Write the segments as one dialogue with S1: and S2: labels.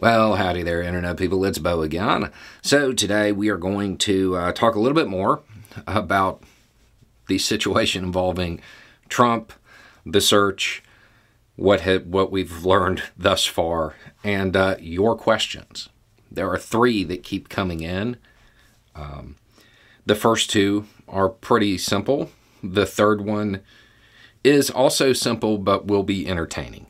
S1: Well, howdy there, Internet people. It's Beau again. So, today we are going to uh, talk a little bit more about the situation involving Trump, the search, what, ha- what we've learned thus far, and uh, your questions. There are three that keep coming in. Um, the first two are pretty simple. The third one is also simple but will be entertaining.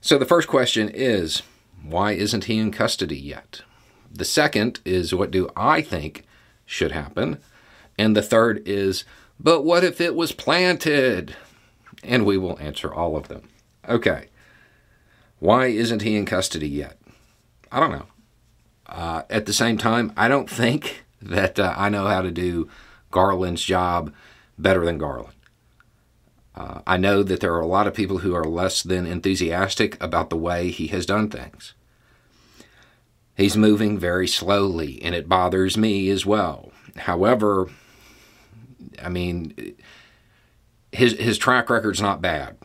S1: So, the first question is why isn't he in custody yet? The second is, what do I think should happen? And the third is, but what if it was planted? And we will answer all of them. Okay. Why isn't he in custody yet? I don't know. Uh, at the same time, I don't think that uh, I know how to do Garland's job better than Garland. Uh, I know that there are a lot of people who are less than enthusiastic about the way he has done things. He's moving very slowly, and it bothers me as well. However, I mean, his his track record's not bad.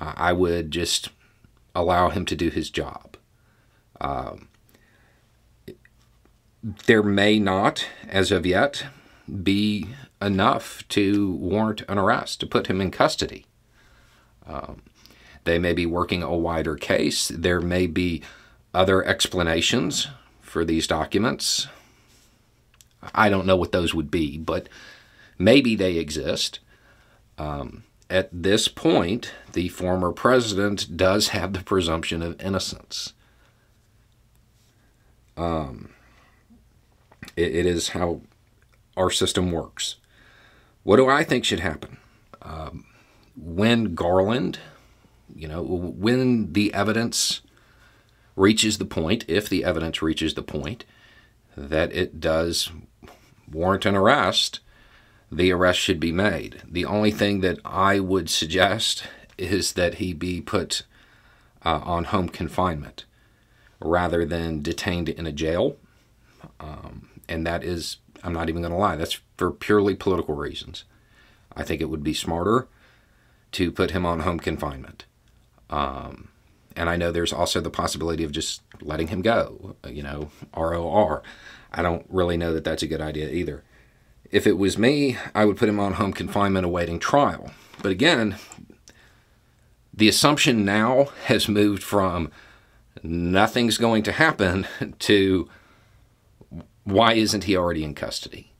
S1: Uh, I would just allow him to do his job. Um, there may not, as of yet, be enough to warrant an arrest, to put him in custody. Um, they may be working a wider case. There may be other explanations for these documents. I don't know what those would be, but maybe they exist. Um, at this point, the former president does have the presumption of innocence. Um, it, it is how our system works. What do I think should happen? Um, when Garland, you know, when the evidence reaches the point, if the evidence reaches the point, that it does warrant an arrest, the arrest should be made. The only thing that I would suggest is that he be put uh, on home confinement rather than detained in a jail. Um, and that is, I'm not even going to lie, that's for purely political reasons. I think it would be smarter to put him on home confinement. Um, and I know there's also the possibility of just letting him go, you know, ROR. I don't really know that that's a good idea either. If it was me, I would put him on home confinement awaiting trial. But again, the assumption now has moved from nothing's going to happen to why isn't he already in custody?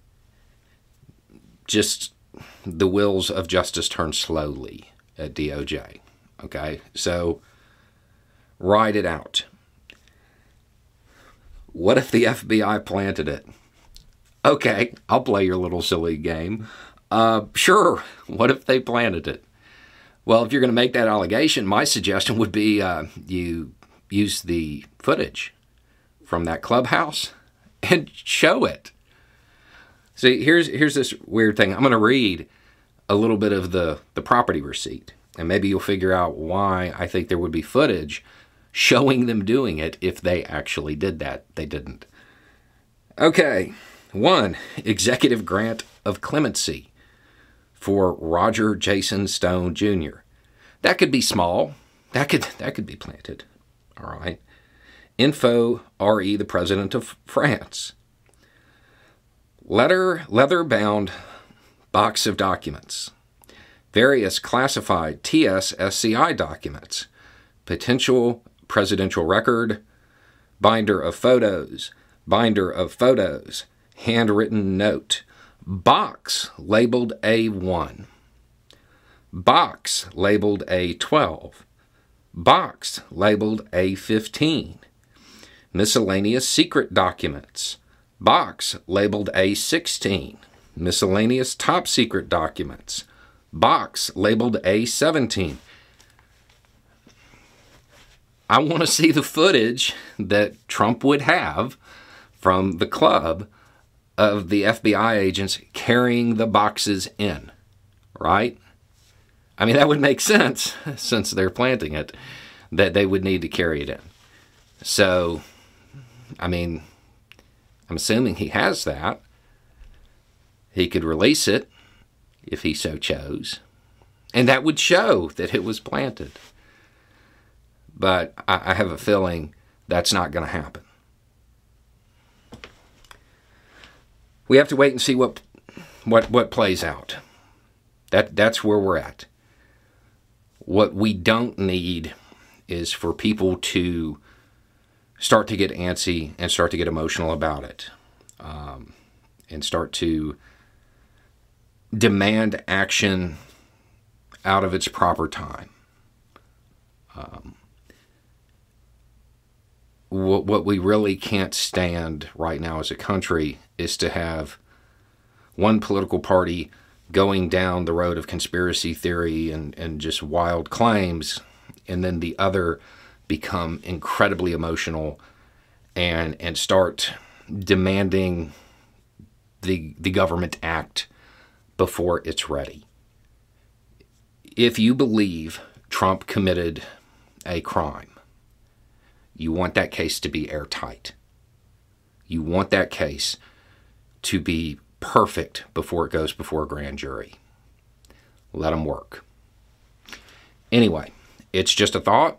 S1: Just the wheels of justice turn slowly at DOJ. Okay, so ride it out. What if the FBI planted it? Okay, I'll play your little silly game. Uh, sure, what if they planted it? Well, if you're going to make that allegation, my suggestion would be uh, you use the footage from that clubhouse and show it. See, here's here's this weird thing. I'm going to read a little bit of the the property receipt, and maybe you'll figure out why I think there would be footage showing them doing it if they actually did that. They didn't. Okay, one executive grant of clemency for Roger Jason Stone Jr. That could be small. That could that could be planted. All right. Info RE, the president of France. Letter leather bound box of documents. Various classified TS-SCI documents. Potential presidential record. Binder of photos. Binder of photos. Handwritten note. Box labeled A1. Box labeled A12. Box labeled A15 miscellaneous secret documents, box labeled A16, miscellaneous top secret documents, box labeled A17. I want to see the footage that Trump would have from the club of the FBI agents carrying the boxes in, right? I mean, that would make sense since they're planting it, that they would need to carry it in. So, I mean, I'm assuming he has that. He could release it if he so chose, and that would show that it was planted. But I, I have a feeling That's not going to happen. We have to wait and see what what what plays out. That that's where we're at. What we don't need is for people to start to get antsy and start to get emotional about it, um, and start to demand action out of its proper time. Um, what, what we really can't stand right now as a country is to have one political party going down the road of conspiracy theory and, and just wild claims, and then the other become incredibly emotional and and start demanding the the government act before it's ready. If you believe Trump committed a crime, you want that case to be airtight. You want that case to be perfect before it goes before a grand jury. Let them work. Anyway, it's just a thought.